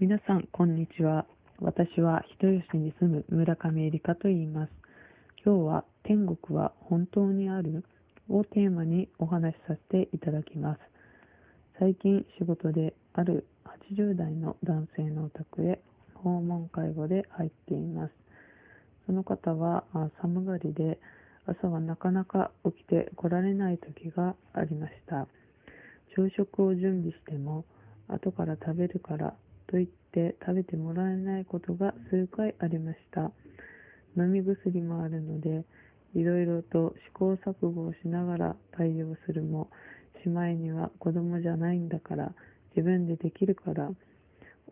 皆さん、こんにちは。私は人吉に住む村上エリカと言います。今日は天国は本当にある？をテーマにお話しさせていただきます。最近仕事である80代の男性のお宅へ訪問介護で入っています。その方は寒がりで朝はなかなか起きて来られない時がありました。朝食を準備しても後から食べるからと言って食べてもらえないことが数回ありました。飲み薬もあるので、いろいろと試行錯誤をしながら対応するも、しまいには子供じゃないんだから、自分でできるから、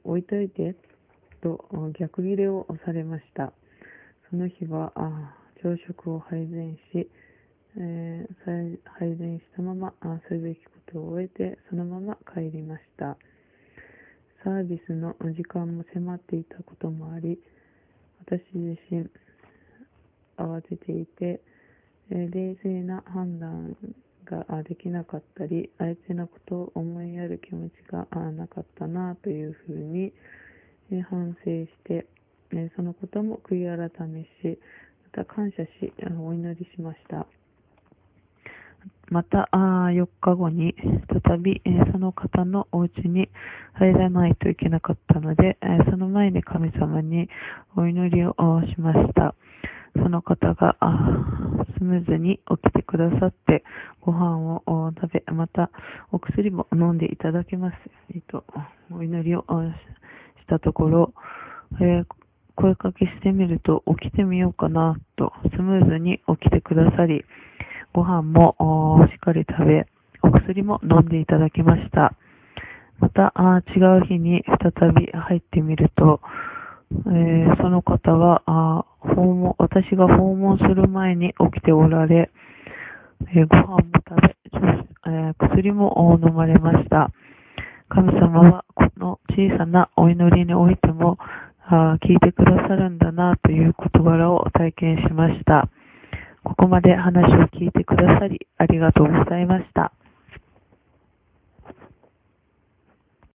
置いといて、と逆ギレを押されました。その日は、あ朝食を配膳し、えー、配膳したままするべきことを終えて、そのまま帰りました。サービスの時間も迫っていたこともあり、私自身慌てていて、え冷静な判断ができなかったり、相手のことを思いやる気持ちがなかったなというふうに反省して、えそのことも悔い改めし、また感謝し、お祈りしました。またあ4日後に再び、えー、その方のお家に入らないといけなかったので、えー、その前に神様にお祈りをしました。その方がスムーズに起きてくださって、ご飯を食べ、またお薬も飲んでいただけます。えー、と、お祈りをしたところ、えー声かけしてみると起きてみようかなとスムーズに起きてくださり、ご飯もしっかり食べ、お薬も飲んでいただきました。また、違う日に再び入ってみると、えー、その方は訪問、私が訪問する前に起きておられ、えー、ご飯も食べ、えー、薬も飲まれました。神様はこの小さなお祈りにおいてもあ聞いてくださるんだなという事柄を体験しました。ここまで話を聞いてくださりありがとうございました。